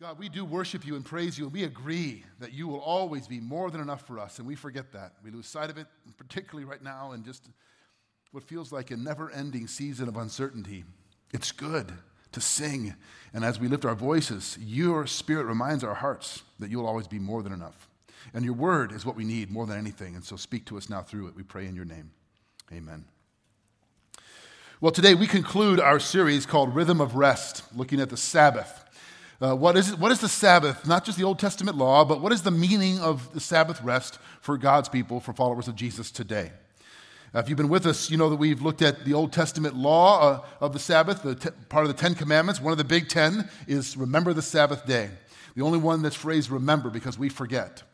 God, we do worship you and praise you, and we agree that you will always be more than enough for us, and we forget that. We lose sight of it, particularly right now, in just what feels like a never ending season of uncertainty. It's good to sing, and as we lift our voices, your spirit reminds our hearts that you will always be more than enough. And your word is what we need more than anything, and so speak to us now through it. We pray in your name. Amen. Well, today we conclude our series called Rhythm of Rest, looking at the Sabbath. Uh, what, is what is the Sabbath? Not just the Old Testament law, but what is the meaning of the Sabbath rest for God's people, for followers of Jesus today? If you've been with us, you know that we've looked at the Old Testament law uh, of the Sabbath, the part of the Ten Commandments. One of the big ten is remember the Sabbath day. The only one that's phrased remember because we forget.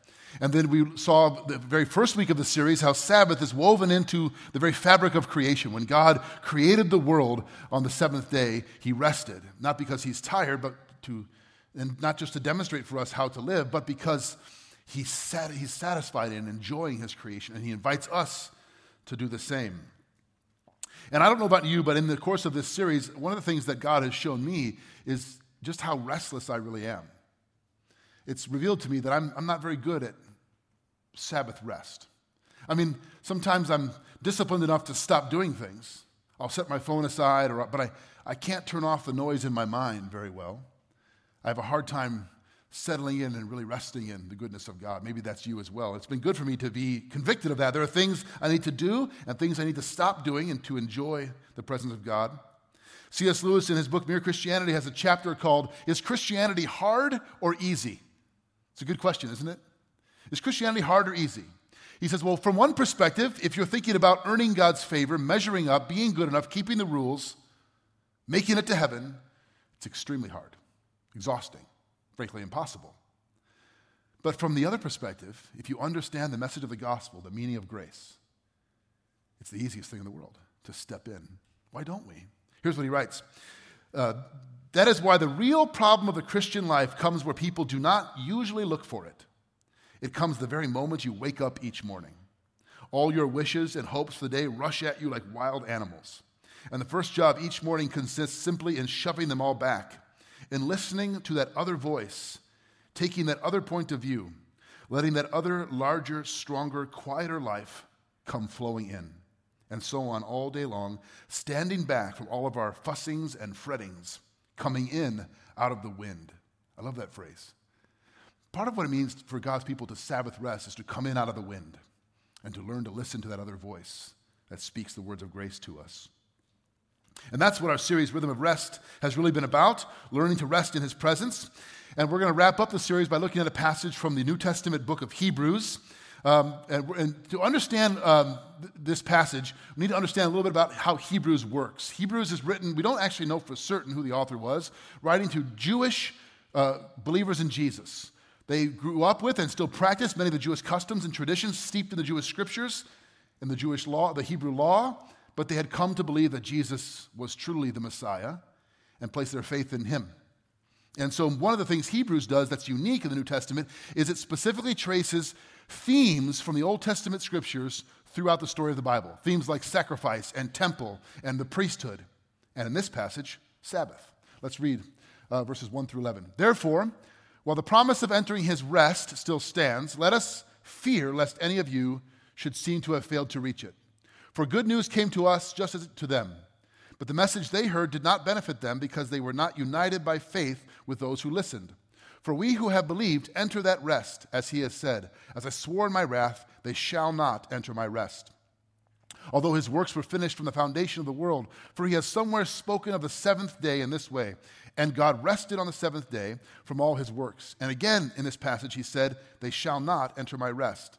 And then we saw the very first week of the series how Sabbath is woven into the very fabric of creation. When God created the world on the seventh day, he rested, not because he's tired, but to and not just to demonstrate for us how to live, but because he's, sat, he's satisfied in enjoying his creation, and he invites us to do the same. And I don't know about you, but in the course of this series, one of the things that God has shown me is just how restless I really am. It's revealed to me that I'm, I'm not very good at Sabbath rest. I mean, sometimes I'm disciplined enough to stop doing things. I'll set my phone aside, or, but I, I can't turn off the noise in my mind very well. I have a hard time settling in and really resting in the goodness of God. Maybe that's you as well. It's been good for me to be convicted of that. There are things I need to do and things I need to stop doing and to enjoy the presence of God. C.S. Lewis, in his book Mere Christianity, has a chapter called Is Christianity Hard or Easy? It's a good question, isn't it? Is Christianity hard or easy? He says, well, from one perspective, if you're thinking about earning God's favor, measuring up, being good enough, keeping the rules, making it to heaven, it's extremely hard exhausting, frankly, impossible. But from the other perspective, if you understand the message of the gospel, the meaning of grace, it's the easiest thing in the world to step in. Why don't we? Here's what he writes uh, That is why the real problem of the Christian life comes where people do not usually look for it. It comes the very moment you wake up each morning. All your wishes and hopes for the day rush at you like wild animals. And the first job each morning consists simply in shoving them all back in listening to that other voice, taking that other point of view, letting that other larger, stronger, quieter life come flowing in, and so on all day long, standing back from all of our fussings and frettings, coming in out of the wind. I love that phrase. Part of what it means for God's people to Sabbath rest is to come in out of the wind and to learn to listen to that other voice that speaks the words of grace to us. And that's what our series, Rhythm of Rest, has really been about learning to rest in His presence. And we're going to wrap up the series by looking at a passage from the New Testament book of Hebrews. Um, and, and, to understand um, th- this passage, we need to understand a little bit about how Hebrews works. Hebrews is written, we don't actually know for certain who the author was, writing to Jewish uh, believers in Jesus. They grew up with and still practice many of the Jewish customs and traditions steeped in the Jewish scriptures, in the Jewish law, the Hebrew law but they had come to believe that Jesus was truly the Messiah and placed their faith in him. And so, one of the things Hebrews does that's unique in the New Testament is it specifically traces themes from the Old Testament scriptures throughout the story of the Bible. Themes like sacrifice and temple and the priesthood. And in this passage, Sabbath. Let's read uh, verses 1 through 11. Therefore, while the promise of entering his rest still stands, let us fear lest any of you should seem to have failed to reach it. For good news came to us just as to them. But the message they heard did not benefit them because they were not united by faith with those who listened. For we who have believed enter that rest, as he has said, As I swore in my wrath, they shall not enter my rest. Although his works were finished from the foundation of the world, for he has somewhere spoken of the seventh day in this way. And God rested on the seventh day from all his works. And again in this passage he said, They shall not enter my rest.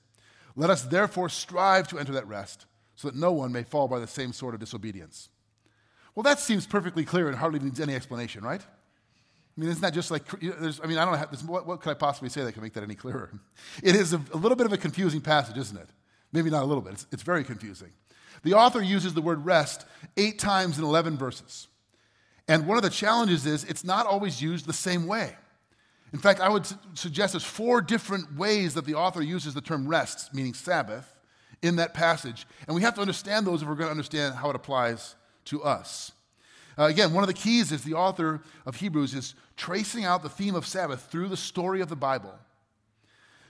Let us therefore strive to enter that rest, so that no one may fall by the same sort of disobedience. Well, that seems perfectly clear and hardly needs any explanation, right? I mean, isn't that just like, I mean, I don't know, what, what could I possibly say that can make that any clearer? It is a, a, little bit of a confusing passage, isn't it? Maybe not a little bit, it's, it's very confusing. The author uses the word rest eight times in 11 verses. And one of the challenges is it's not always used the same way. In fact, I would suggest there's four different ways that the author uses the term rest, meaning Sabbath, in that passage. And we have to understand those if we're going to understand how it applies to us. Uh, again, one of the keys is the author of Hebrews is tracing out the theme of Sabbath through the story of the Bible.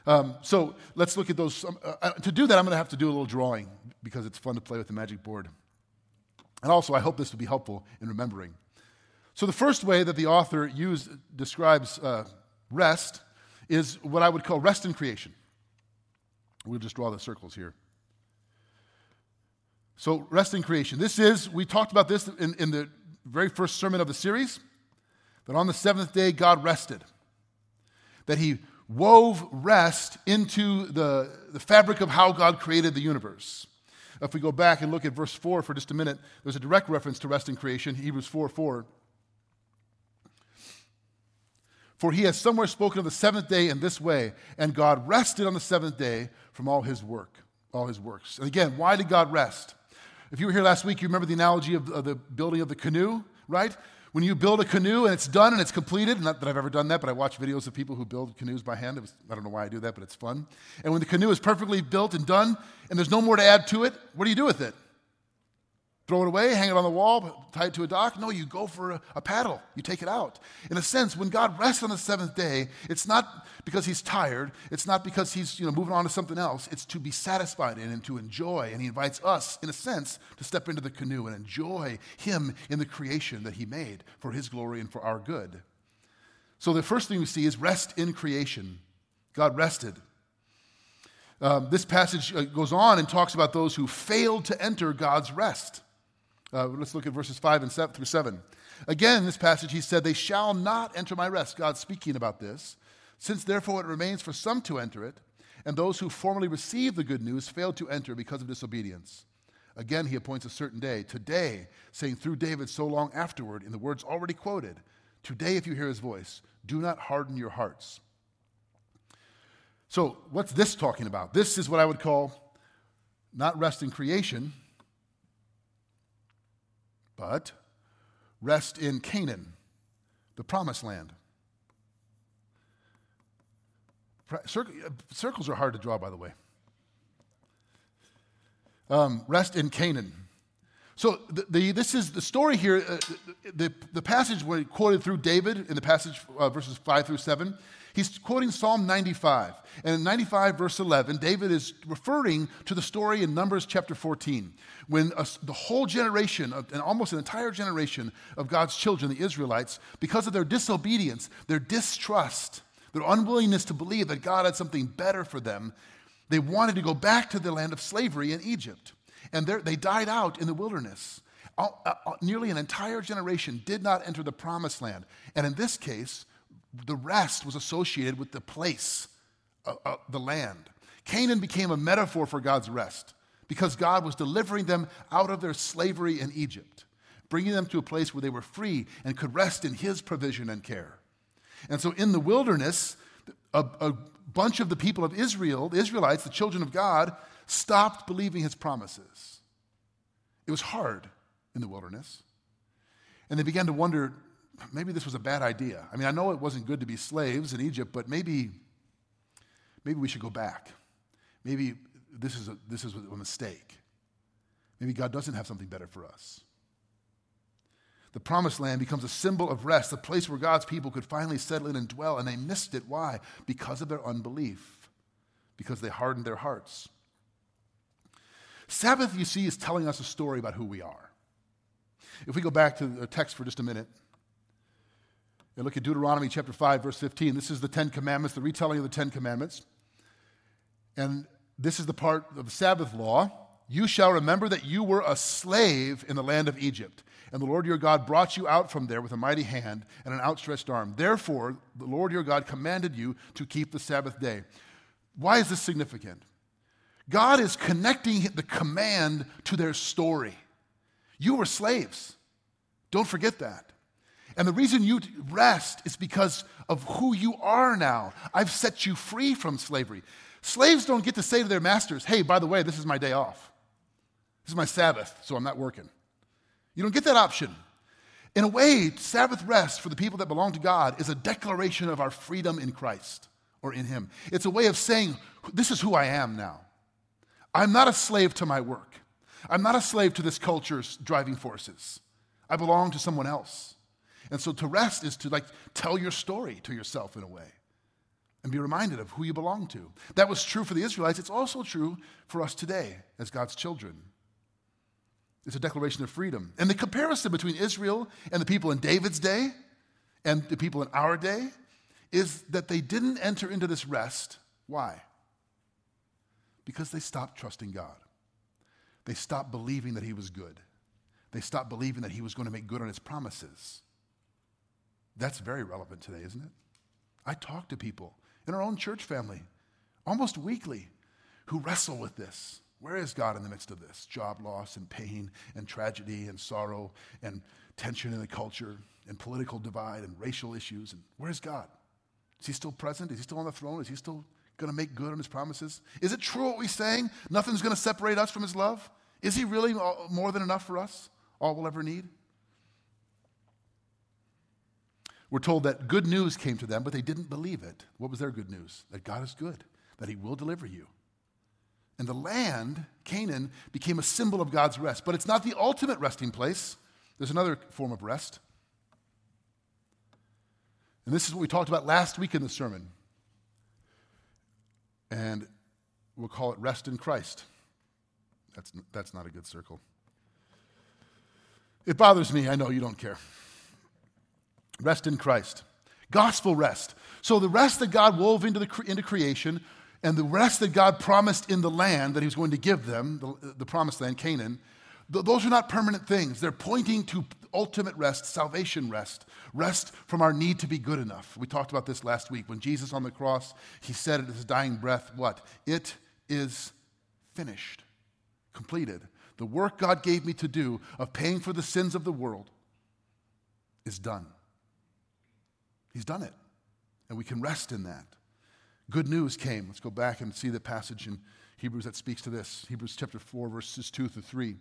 Um, so let's look at those. Um, uh, uh to do that, I'm going to have to do a little drawing because it's fun to play with the magic board. And also, I hope this will be helpful in remembering. So, the first way that the author used, describes uh, rest is what I would call rest in creation. We'll just draw the circles here. So, rest in creation. This is, we talked about this in, in the very first sermon of the series, that on the seventh day God rested, that He wove rest into the, the fabric of how God created the universe. If we go back and look at verse 4 for just a minute, there's a direct reference to rest in creation, Hebrews 4 4. For he has somewhere spoken of the seventh day in this way, and God rested on the seventh day from all his work, all his works. And again, why did God rest? If you were here last week, you remember the analogy of, of the building of the canoe, right? When you build a canoe and it's done and it's completed, not that I've ever done that, but I watch videos of people who build canoes by hand. Was, I don't know why I do that, but it's fun. And when the canoe is perfectly built and done and there's no more to add to it, what do you do with it? Throw it away, hang it on the wall, tie it to a dock? No, you go for a, a, paddle. You take it out. In a sense, when God rests on the seventh day, it's not because he's tired. It's not because he's you know, moving on to something else. It's to be satisfied in and to enjoy. And he invites us, in a sense, to step into the canoe and enjoy him in the creation that he made for his glory and for our good. So the first thing we see is rest in creation. God rested. Um, this passage uh, goes on and talks about those who failed to enter God's rest. Uh, let's look at verses 5 and 7 through 7. Again, in this passage, he said, They shall not enter my rest. God's speaking about this. Since therefore it remains for some to enter it, and those who formerly received the good news failed to enter because of disobedience. Again, he appoints a certain day, today, saying through David so long afterward, in the words already quoted, Today, if you hear his voice, do not harden your hearts. So, what's this talking about? This is what I would call not rest in creation, but rest in Canaan, the promised land. Circles are hard to draw, by the way. Um, rest in Canaan. So the, the, this is the story here. Uh, the, the passage quoted through David in the passage uh, verses five through seven He's quoting Psalm 95. And in 95, verse 11, David is referring to the story in Numbers chapter 14, when a, the whole generation, of, and almost an entire generation of God's children, the Israelites, because of their disobedience, their distrust, their unwillingness to believe that God had something better for them, they wanted to go back to the land of slavery in Egypt. And they died out in the wilderness. All, uh, uh, nearly an entire generation did not enter the promised land. And in this case, the rest was associated with the place, uh, uh, the land. Canaan became a metaphor for God's rest because God was delivering them out of their slavery in Egypt, bringing them to a place where they were free and could rest in His provision and care. And so in the wilderness, a, a bunch of the people of Israel, the Israelites, the children of God, stopped believing His promises. It was hard in the wilderness. And they began to wonder maybe this was a bad idea. I mean, I know it wasn't good to be slaves in Egypt, but maybe, maybe we should go back. Maybe this is a, this is a mistake. Maybe God doesn't have something better for us. The promised land becomes a symbol of rest, the place where God's people could finally settle in and dwell, and they missed it. Why? Because of their unbelief, because they hardened their hearts. Sabbath, you see, is telling us a story about who we are. If we go back to the text for just a minute, and look at Deuteronomy chapter 5, verse 15. This is the Ten Commandments, the retelling of the Ten Commandments. And this is the part of the Sabbath law. You shall remember that you were a slave in the land of Egypt, and the Lord your God brought you out from there with a mighty hand and an outstretched arm. Therefore, the Lord your God commanded you to keep the Sabbath day. Why is this significant? God is connecting the command to their story. You were slaves. Don't forget that. And the reason you rest is because of who you are now. I've set you free from slavery. Slaves don't get to say to their masters, hey, by the way, this is my day off. This is my Sabbath, so I'm not working. You don't get that option. In a way, Sabbath rest for the people that belong to God is a declaration of our freedom in Christ or in Him. It's a way of saying, This is who I am now. I'm not a slave to my work. I'm not a slave to this culture's driving forces. I belong to someone else. And so to rest is to like tell your story to yourself in a way and be reminded of who you belong to. That was true for the Israelites. It's also true for us today as God's children. It's a declaration of freedom. And the comparison between Israel and the people in David's day and the people in our day is that they didn't enter into this rest. Why? Because they stopped trusting God. They stopped believing that He was good. They stopped believing that He was going to make good on His promises. That's very relevant today, isn't it? I talk to people in our own church family almost weekly who wrestle with this. Where is God in the midst of this? Job loss and pain and tragedy and sorrow and tension in the culture and political divide and racial issues. And where's God? Is he still present? Is he still on the throne? Is he still going to make good on his promises? Is it true what we're saying? Nothing's going to separate us from his love? Is he really uh, more than enough for us? All we'll ever need? We're told that good news came to them, but they didn't believe it. What was their good news? That God is good, that he will deliver you. And the land, Canaan, became a symbol of God's rest. But it's not the ultimate resting place. There's another form of rest. And this is what we talked about last week in the sermon. And we'll call it rest in Christ. That's, that's not a good circle. It bothers me. I know you don't care. Rest in Christ. Gospel rest. So the rest that God wove into, the, into creation and the rest that God promised in the land that He was going to give them, the, the promised land, Canaan, th- those are not permanent things. They're pointing to ultimate rest, salvation rest, rest from our need to be good enough. We talked about this last week. When Jesus on the cross, He said at His dying breath, What? It is finished, completed. The work God gave me to do of paying for the sins of the world is done. He's done it. And we can rest in that good news came. Let's go back and see the passage in Hebrews that speaks to this Hebrews chapter 4, verses 2 through 3.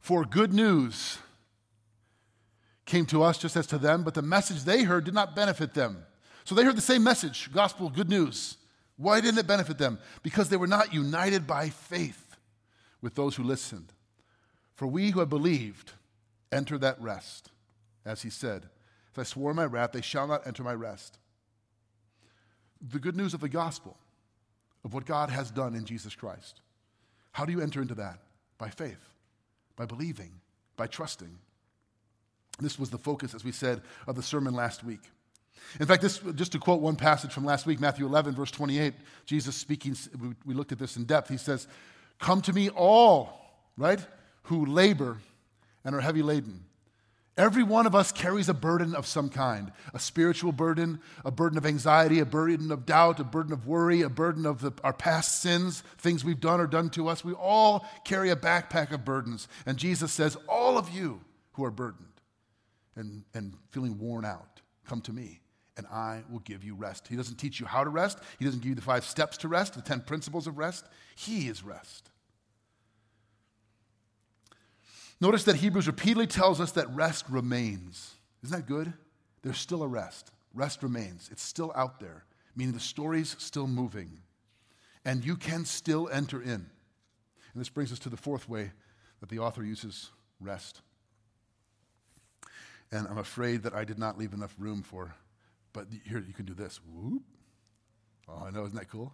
For good news came to us just as to them, but the message they heard did not benefit them. So they heard the same message, gospel, good news. Why didn't it benefit them? Because they were not united by faith with those who listened. For we who have believed enter that rest, as he said, If I swore my wrath, they shall not enter my rest the good news of the gospel, of what God has done in Jesus Christ. How do you enter into that? By faith, by believing, by trusting. This was the focus, as we said, of the sermon last week. In fact, this, just to quote one passage from last week, Matthew 11, verse 28, Jesus speaking, we looked at this in depth. He says, Come to me all, right, who labor and are heavy laden, Every one of us carries a burden of some kind a spiritual burden, a burden of anxiety, a burden of doubt, a burden of worry, a burden of the, our past sins, things we've done or done to us. We all carry a backpack of burdens. And Jesus says, All of you who are burdened and, and feeling worn out, come to me and I will give you rest. He doesn't teach you how to rest, He doesn't give you the five steps to rest, the 10 principles of rest. He is rest. Notice that Hebrews repeatedly tells us that rest remains. Isn't that good? There's still a rest. Rest remains. It's still out there, meaning the story's still moving. And you can still enter in. And this brings us to the fourth way that the author uses rest. And I'm afraid that I did not leave enough room for, but here you can do this. Whoop. Oh, I know, isn't that cool?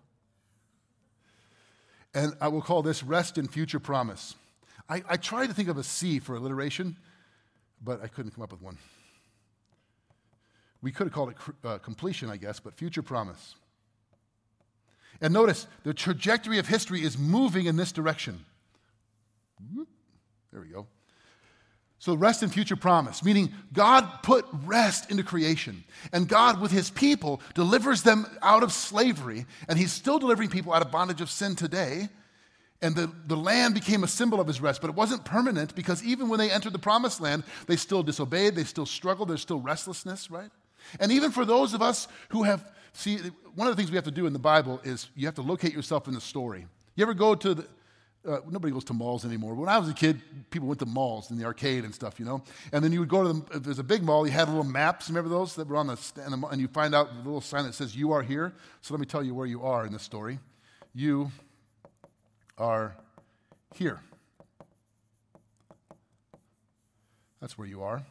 And I will call this rest in future promise. I, I tried to think of a C for alliteration, but I couldn't come up with one. We could have called it uh, completion, I guess, but future promise. And notice the trajectory of history is moving in this direction. There we go. So, rest and future promise, meaning God put rest into creation. And God, with his people, delivers them out of slavery. And he's still delivering people out of bondage of sin today. And the, the land became a symbol of his rest, but it wasn't permanent because even when they entered the promised land, they still disobeyed, they still struggled, there's still restlessness, right? And even for those of us who have, see, one of the things we have to do in the Bible is you have to locate yourself in the story. You ever go to the, uh, nobody goes to malls anymore. When I was a kid, people went to malls in the arcade and stuff, you know. And then you would go to them. If there's a big mall, you had little maps. Remember those that were on the and you find out the little sign that says "You are here." So let me tell you where you are in this story. You are here. That's where you are.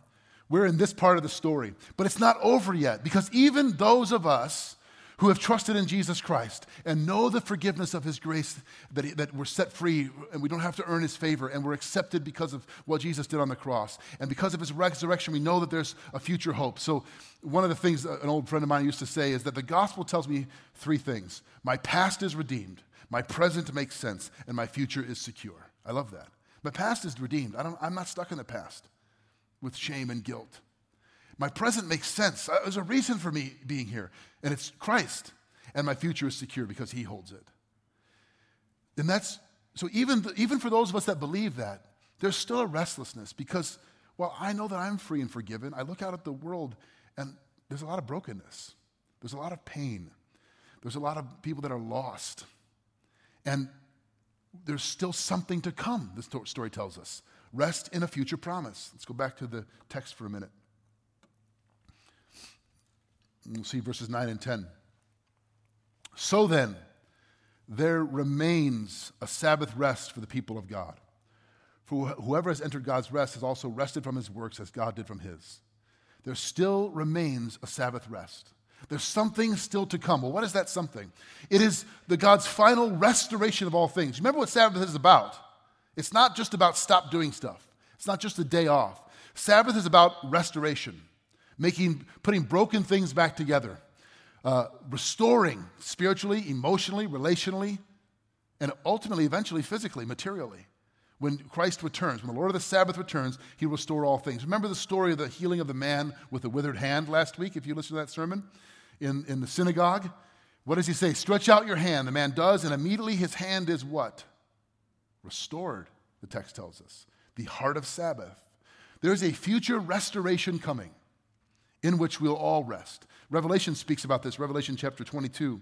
We're in this part of the story, but it's not over yet because even those of us who have trusted in Jesus Christ and know the forgiveness of His grace, that, he, that we're set free and we don't have to earn His favor and we're accepted because of what Jesus did on the cross. And because of His resurrection, we know that there's a future hope. So, one of the things an old friend of mine used to say is that the gospel tells me three things my past is redeemed, my present makes sense, and my future is secure. I love that. My past is redeemed. I I'm not stuck in the past with shame and guilt. My present makes sense. Uh, there's a reason for me being here, and it's Christ. And my future is secure because He holds it. And that's so, even, even for those of us that believe that, there's still a restlessness because, while I know that I'm free and forgiven. I look out at the world, and there's a lot of brokenness, there's a lot of pain, there's a lot of people that are lost. And there's still something to come, this story tells us. Rest in a future promise. Let's go back to the text for a minute. We'll see verses 9 and 10. So then, there remains a Sabbath rest for the people of God. For whoever has entered God's rest has also rested from his works as God did from his. There still remains a Sabbath rest. There's something still to come. Well, what is that something? It is the God's final restoration of all things. Remember what Sabbath is about. It's not just about stop doing stuff. It's not just a day off. Sabbath is about restoration making, putting broken things back together, uh, restoring spiritually, emotionally, relationally, and ultimately, eventually, physically, materially. When Christ returns, when the Lord of the Sabbath returns, he will restore all things. Remember the story of the healing of the man with the withered hand last week, if you listened to that sermon in, in the synagogue? What does he say? Stretch out your hand. The man does, and immediately his hand is what? Restored, the text tells us. The heart of Sabbath. There's a future restoration coming in which we'll all rest. Revelation speaks about this, Revelation chapter 22.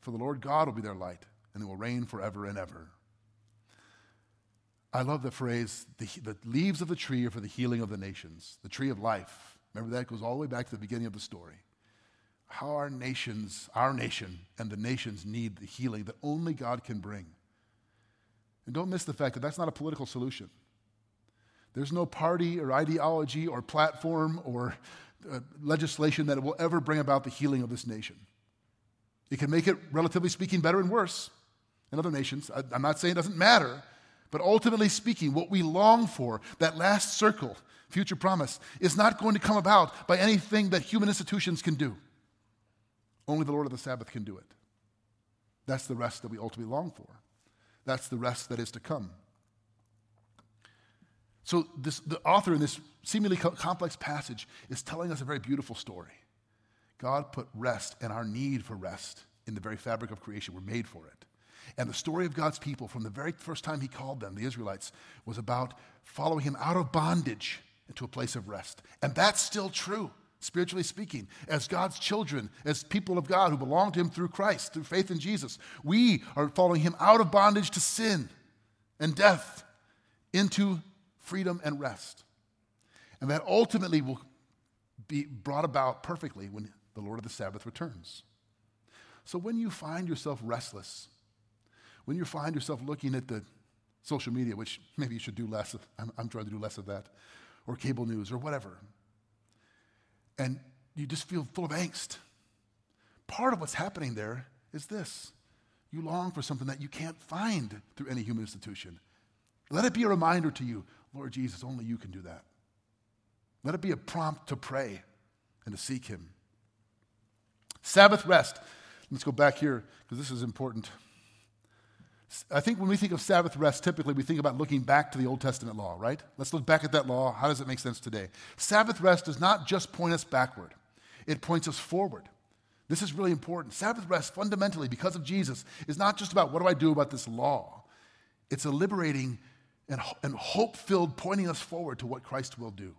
for the Lord God will be their light, and they will reign forever and ever. I love the phrase, the, the leaves of the tree are for the healing of the nations, the tree of life. Remember that goes all the way back to the beginning of the story. How our nations, our nation, and the nations need the healing that only God can bring. And don't miss the fact that that's not a political solution. There's no party or ideology or platform or uh, legislation that will ever bring about the healing of this nation. It can make it, relatively speaking, better and worse in other nations. I'm not saying it doesn't matter, but ultimately speaking, what we long for, that last circle, future promise, is not going to come about by anything that human institutions can do. Only the Lord of the Sabbath can do it. That's the rest that we ultimately long for. That's the rest that is to come. So, this, the author in this seemingly co- complex passage is telling us a very beautiful story. God put rest and our need for rest in the very fabric of creation. We're made for it. And the story of God's people from the very first time He called them, the Israelites, was about following Him out of bondage into a place of rest. And that's still true, spiritually speaking. As God's children, as people of God who belong to Him through Christ, through faith in Jesus, we are following Him out of bondage to sin and death into freedom and rest. And that ultimately will be brought about perfectly when the Lord of the Sabbath returns. So when you find yourself restless, when you find yourself looking at the social media, which maybe you should do less of, I'm, I'm trying to do less of that, or cable news, or whatever, and you just feel full of angst, part of what's happening there is this You long for something that you can't find through any human institution. Let it be a reminder to you, Lord Jesus, only you can do that. Let it be a prompt to pray and to seek Him. Sabbath rest. Let's go back here because this is important. I think when we think of Sabbath rest, typically we think about looking back to the Old Testament law, right? Let's look back at that law. How does it make sense today? Sabbath rest does not just point us backward, it points us forward. This is really important. Sabbath rest, fundamentally, because of Jesus, is not just about what do I do about this law, it's a liberating and, and hope filled pointing us forward to what Christ will do.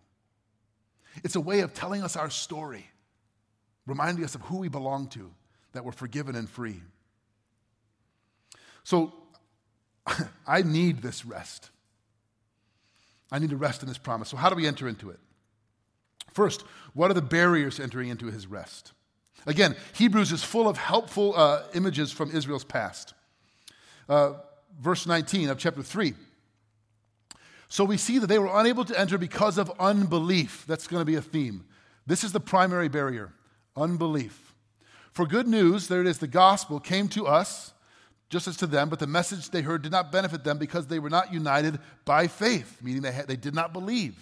It's a way of telling us our story, reminding us of who we belong to, that we're forgiven and free. So I need this rest. I need to rest in this promise. So, how do we enter into it? First, what are the barriers to entering into his rest? Again, Hebrews is full of helpful uh, images from Israel's past. Uh, verse 19 of chapter 3. So we see that they were unable to enter because of unbelief. That's going to be a theme. This is the primary barrier unbelief. For good news, there it is, the gospel came to us just as to them, but the message they heard did not benefit them because they were not united by faith, meaning they, had, they did not believe.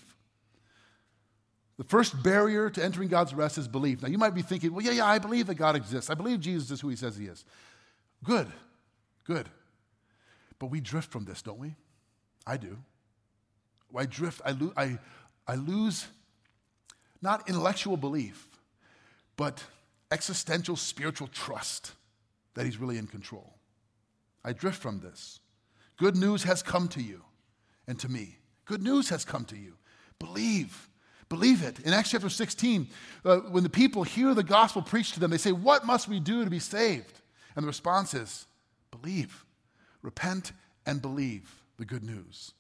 The first barrier to entering God's rest is belief. Now, you might be thinking, well, yeah, yeah, I believe that God exists. I believe Jesus is who he says he is. Good, good. But we drift from this, don't we? I do. I drift, I, lo- I, I lose not intellectual belief, but existential spiritual trust that he's really in control. I drift from this. Good news has come to you and to me. Good news has come to you. Believe. Believe it. In Acts chapter 16, uh, when the people hear the gospel preached to them, they say, What must we do to be saved? And the response is, Believe. Repent and believe the good news.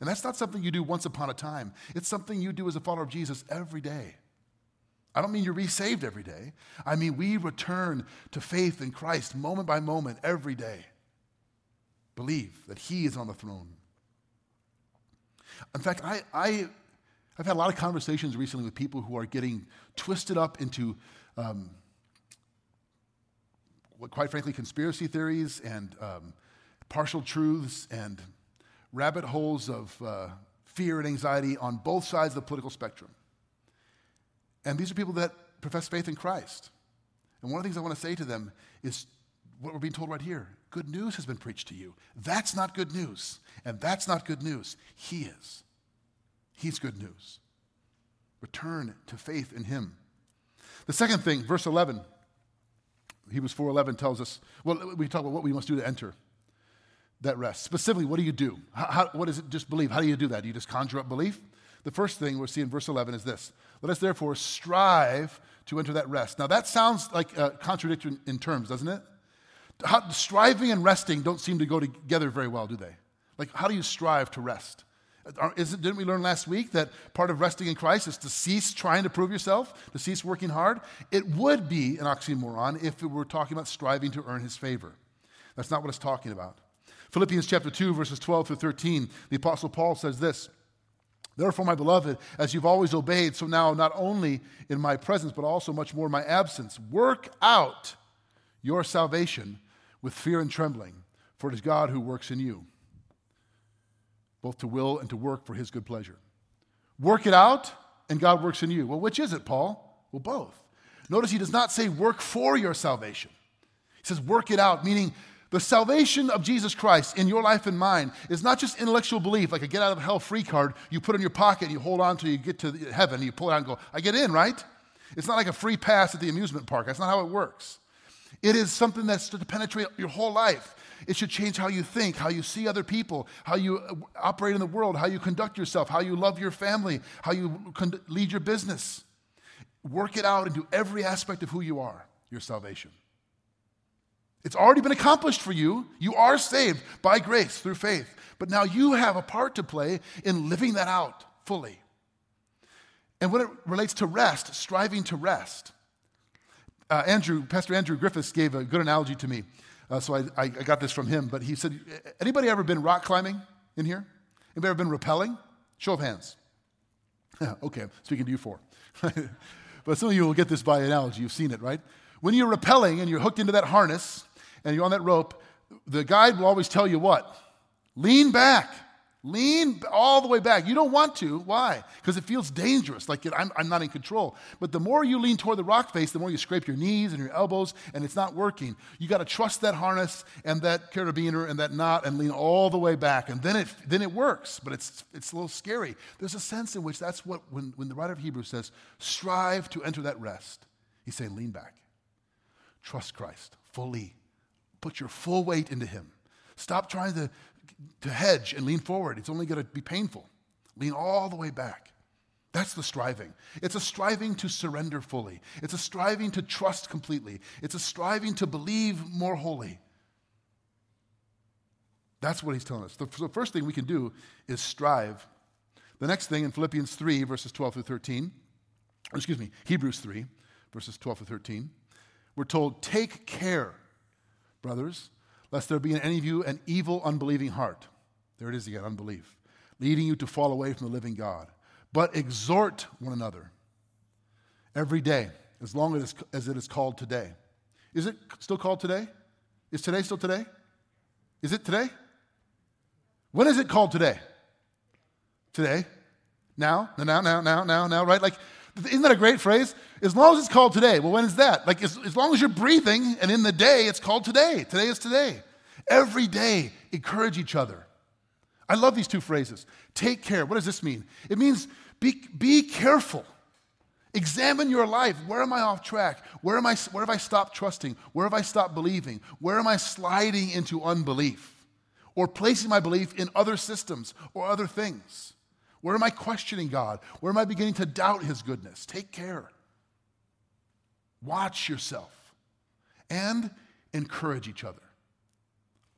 And that's not something you do once upon a time, it's something you do as a follower of Jesus every day. I don't mean you're resaved every day. I mean, we return to faith in Christ moment by moment every day. Believe that He is on the throne. In fact, I, I, have had a lot of conversations recently with people who are getting twisted up into, um, quite frankly, conspiracy theories and um, partial truths and rabbit holes of uh, fear and anxiety on both sides of the political spectrum. And these are people that profess faith in Christ. And one of the things I want to say to them is what we're being told right here good news has been preached to you. That's not good news. And that's not good news. He is. He's good news. Return to faith in Him. The second thing, verse 11, Hebrews 4.11 tells us, well, we talk about what we must do to enter that rest. Specifically, what do you do? How, how, what is it just believe? How do you do that? Do you just conjure up belief? The first thing we see in verse 11 is this Let us therefore strive to enter that rest. Now, that sounds like uh, a contradiction in terms, doesn't it? How, striving and resting don't seem to go together very well, do they? Like, how do you strive to rest? It, didn't we learn last week that part of resting in Christ is to cease trying to prove yourself, to cease working hard? It would be an oxymoron if we were talking about striving to earn his favor. That's not what it's talking about. Philippians chapter 2, verses 12 through 13, the Apostle Paul says this Therefore, my beloved, as you've always obeyed, so now not only in my presence, but also much more in my absence, work out your salvation with fear and trembling, for it is God who works in you, both to will and to work for his good pleasure. Work it out, and God works in you. Well, which is it, Paul? Well, both. Notice he does not say work for your salvation. He says work it out, meaning the salvation of Jesus Christ in your life and mine is not just intellectual belief, like a get out of hell free card you put in your pocket and you hold on till you get to heaven you pull it out and go, I get in, right? It's not like a free pass at the amusement park. That's not how it works. It is something that's to penetrate your whole life. It should change how you think, how you see other people, how you uh, operate in the world, how you conduct yourself, how you love your family, how you lead your business. Work it out into every aspect of who you are, your salvation. It's already been accomplished for you. You are saved by grace through faith. But now you have a part to play in living that out fully. And when it relates to rest, striving to rest, uh, Andrew, Pastor Andrew Griffiths gave a good analogy to me. Uh, so I, I, got this from him. But he said, anybody ever been rock climbing in here? Anybody ever been rappelling? Show of hands. okay, speaking to you four. but some of you will get this by analogy. You've seen it, right? When you're rappelling and you're hooked into that harness, and you're on that rope, the guide will always tell you what? Lean back. Lean all the way back. You don't want to. Why? Because it feels dangerous, like I'm, I'm, not in control. But the more you lean toward the rock face, the more you scrape your knees and your elbows, and it's not working. You got to trust that harness and that carabiner and that knot and lean all the way back. And then it, then it works, but it's, it's a little scary. There's a sense in which that's what, when, when the writer of Hebrews says, strive to enter that rest, he's saying, lean back. Trust Christ fully. Put your full weight into him. Stop trying to to hedge and lean forward. It's only going to be painful. Lean all the way back. That's the striving. It's a striving to surrender fully. It's a striving to trust completely. It's a striving to believe more wholly. That's what he's telling us. The, the first thing we can do is strive. The next thing in Philippians 3, verses 12 through 13, or excuse me, Hebrews 3, verses 12 through 13, we're told, Take care, brothers, lest there be in any of you an evil, unbelieving heart. There it is again, unbelief, leading you to fall away from the living God. But exhort one another every day, as long as, as it is called today. Is it still called today? Is today still today? Is it today? When is it called today? Today? Now? Now, now, now, now, now, right? Like, isn't that a great phrase? As long as it's called today. Well, when is that? Like, as, as long as you're breathing and in the day, it's called today. Today is today. Every day, encourage each other. I love these two phrases. Take care. What does this mean? It means be, be careful. Examine your life. Where am I off track? Where, am I, where have I stopped trusting? Where have I stopped believing? Where am I sliding into unbelief? Or placing my belief in other systems or other things? Where am I questioning God? Where am I beginning to doubt His goodness? Take care. Watch yourself and encourage each other.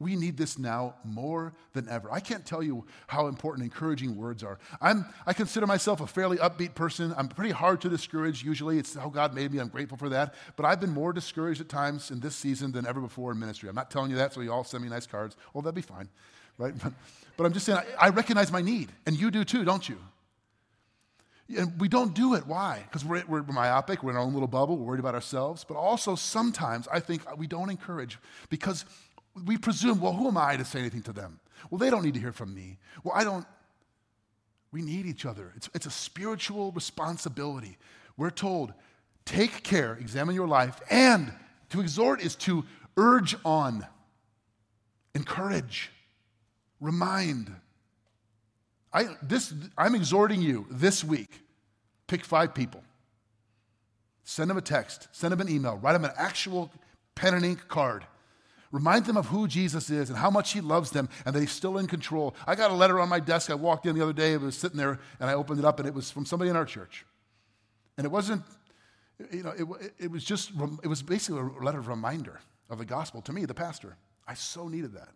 We need this now more than ever. I can't tell you how important encouraging words are. I'm, I consider myself a fairly upbeat person. I'm pretty hard to discourage usually. It's how God made me. I'm grateful for that. But I've been more discouraged at times in this season than ever before in ministry. I'm not telling you that, so you all send me nice cards. Well, that'd be fine, right? But, but I'm just saying, I, I recognize my need, and you do too, don't you? And we don't do it. Why? Because we're, we're, myopic, we're in our own little bubble, we're worried about ourselves. But also, sometimes I think we don't encourage because we presume, well, who am I to say anything to them? Well, they don't need to hear from me. Well, I don't. We need each other. It's, it's a spiritual responsibility. We're told, take care, examine your life, and to exhort is to urge on, encourage, remind. I, this, I'm exhorting you this week pick five people, send them a text, send them an email, write them an actual pen and ink card Remind them of who Jesus is and how much he loves them and that he's still in control. I got a letter on my desk. I walked in the other day, it was sitting there, and I opened it up, and it was from somebody in our church. And it wasn't, you know, it, it was just, it was basically a letter of reminder of the gospel to me, the pastor. I so needed that.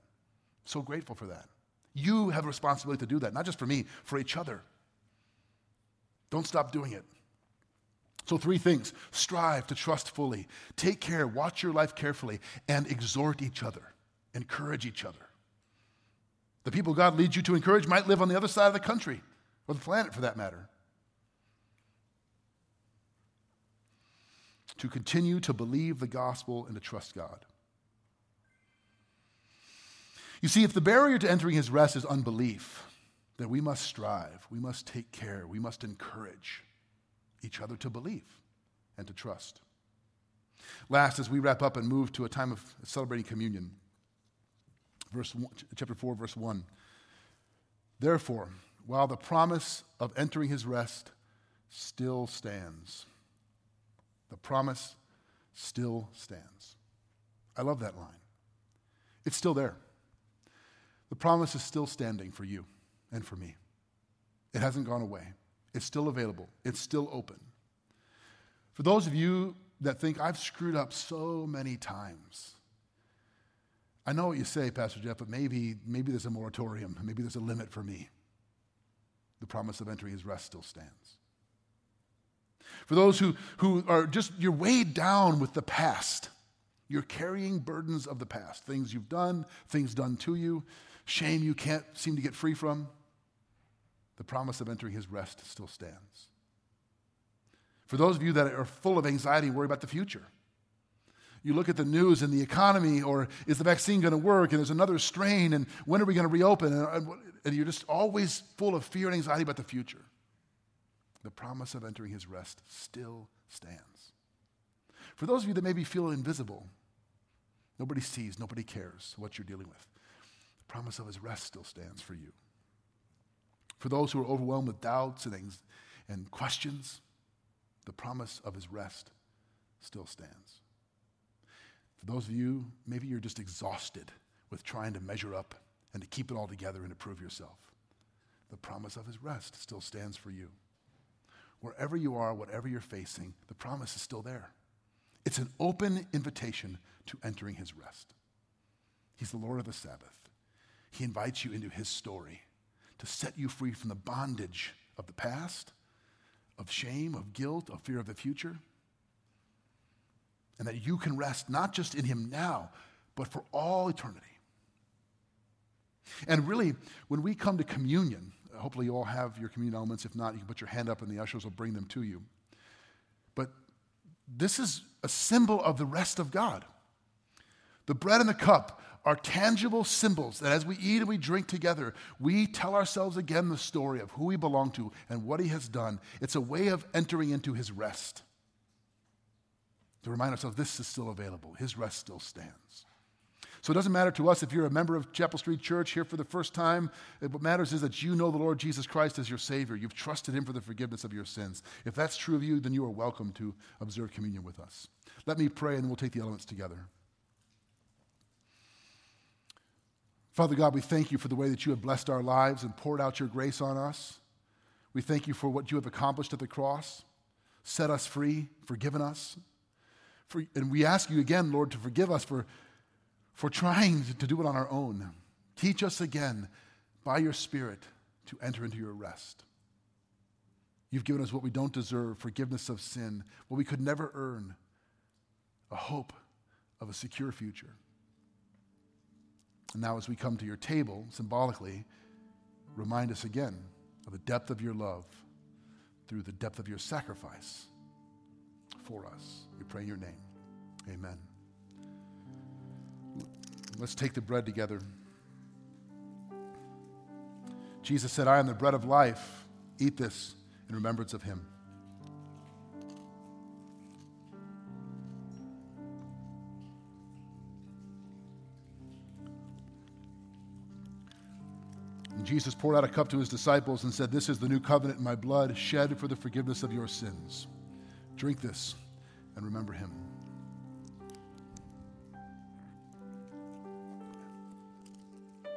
So grateful for that. You have a responsibility to do that, not just for me, for each other. Don't stop doing it. So, three things strive to trust fully, take care, watch your life carefully, and exhort each other, encourage each other. The people God leads you to encourage might live on the other side of the country, or the planet for that matter. To continue to believe the gospel and to trust God. You see, if the barrier to entering his rest is unbelief, then we must strive, we must take care, we must encourage each other to believe and to trust. Last, as we wrap up and move to a time of celebrating communion, verse one, chapter 4, verse 1. Therefore, while the promise of entering his rest still stands, the promise still stands. I love that line. It's still there. The promise is still standing for you and for me. It hasn't gone away. It's still available, it's still open. For those of you that think I've screwed up so many times, I know what you say, Pastor Jeff, but maybe, maybe there's a moratorium, maybe there's a limit for me. The promise of entering his rest still stands. For those who, who are just, you're weighed down with the past. You're carrying burdens of the past, things you've done, things done to you, shame you can't seem to get free from the promise of entering his rest still stands. For those of you that are full of anxiety and worry about the future, You look at the news and the economy, or is the vaccine going to work? And there's another strain, and when are we going to reopen? And, and you're just always full of fear and anxiety about the future. The promise of entering his rest still stands. For those of you that maybe feel invisible, nobody sees, nobody cares what you're dealing with, promise of his rest still stands for you. For those who are overwhelmed with doubts and, and questions, the promise of his rest still stands. For those of you, maybe you're just exhausted with trying to measure up and to keep it all together and to prove yourself. The promise of his rest still stands for you. Wherever you are, whatever you're facing, the promise is still there. It's an open invitation to entering his rest. He's the Lord of the Sabbath. He invites you into his story to set you free from the bondage of the past, of shame, of guilt, of fear of the future and that you can rest not just in Him now, but for all eternity. And really, when we come to communion, hopefully you all have your communion elements. If not, you can put your hand up and the ushers will bring them to you. But this is a symbol of the rest of God. The bread and the cup are tangible symbols that as we eat and we drink together, we tell ourselves again the story of who we belong to and what He has done. It's a way of entering into His rest to remind ourselves this is still available. His rest still stands. So it doesn't matter to us if you're a member of Chapel Street Church here for the first time. What matters is that you know the Lord Jesus Christ as your Savior. You've trusted Him for the forgiveness of your sins. If that's true of you, then you are welcome to observe communion with us. Let me pray and we'll take the elements together. Father God, we thank you for the way that you have blessed our lives and poured out your grace on us. We thank you for what you have accomplished at the cross, set us free, forgiven us, for, and we ask you again, Lord, to forgive us for, for trying to do it on our own. Teach us again by your Spirit to enter into your rest. You've given us what we don't deserve forgiveness of sin, what we could never earn, a hope of a secure future. And now, as we come to your table, symbolically, remind us again of the depth of your love through the depth of your sacrifice for us. We pray in your name. Amen. Let's take the bread together. Jesus said, I am the bread of life. Eat this in remembrance of him. And Jesus poured out a cup to his disciples and said, This is the new covenant in my blood, shed for the forgiveness of your sins. Drink this and remember him.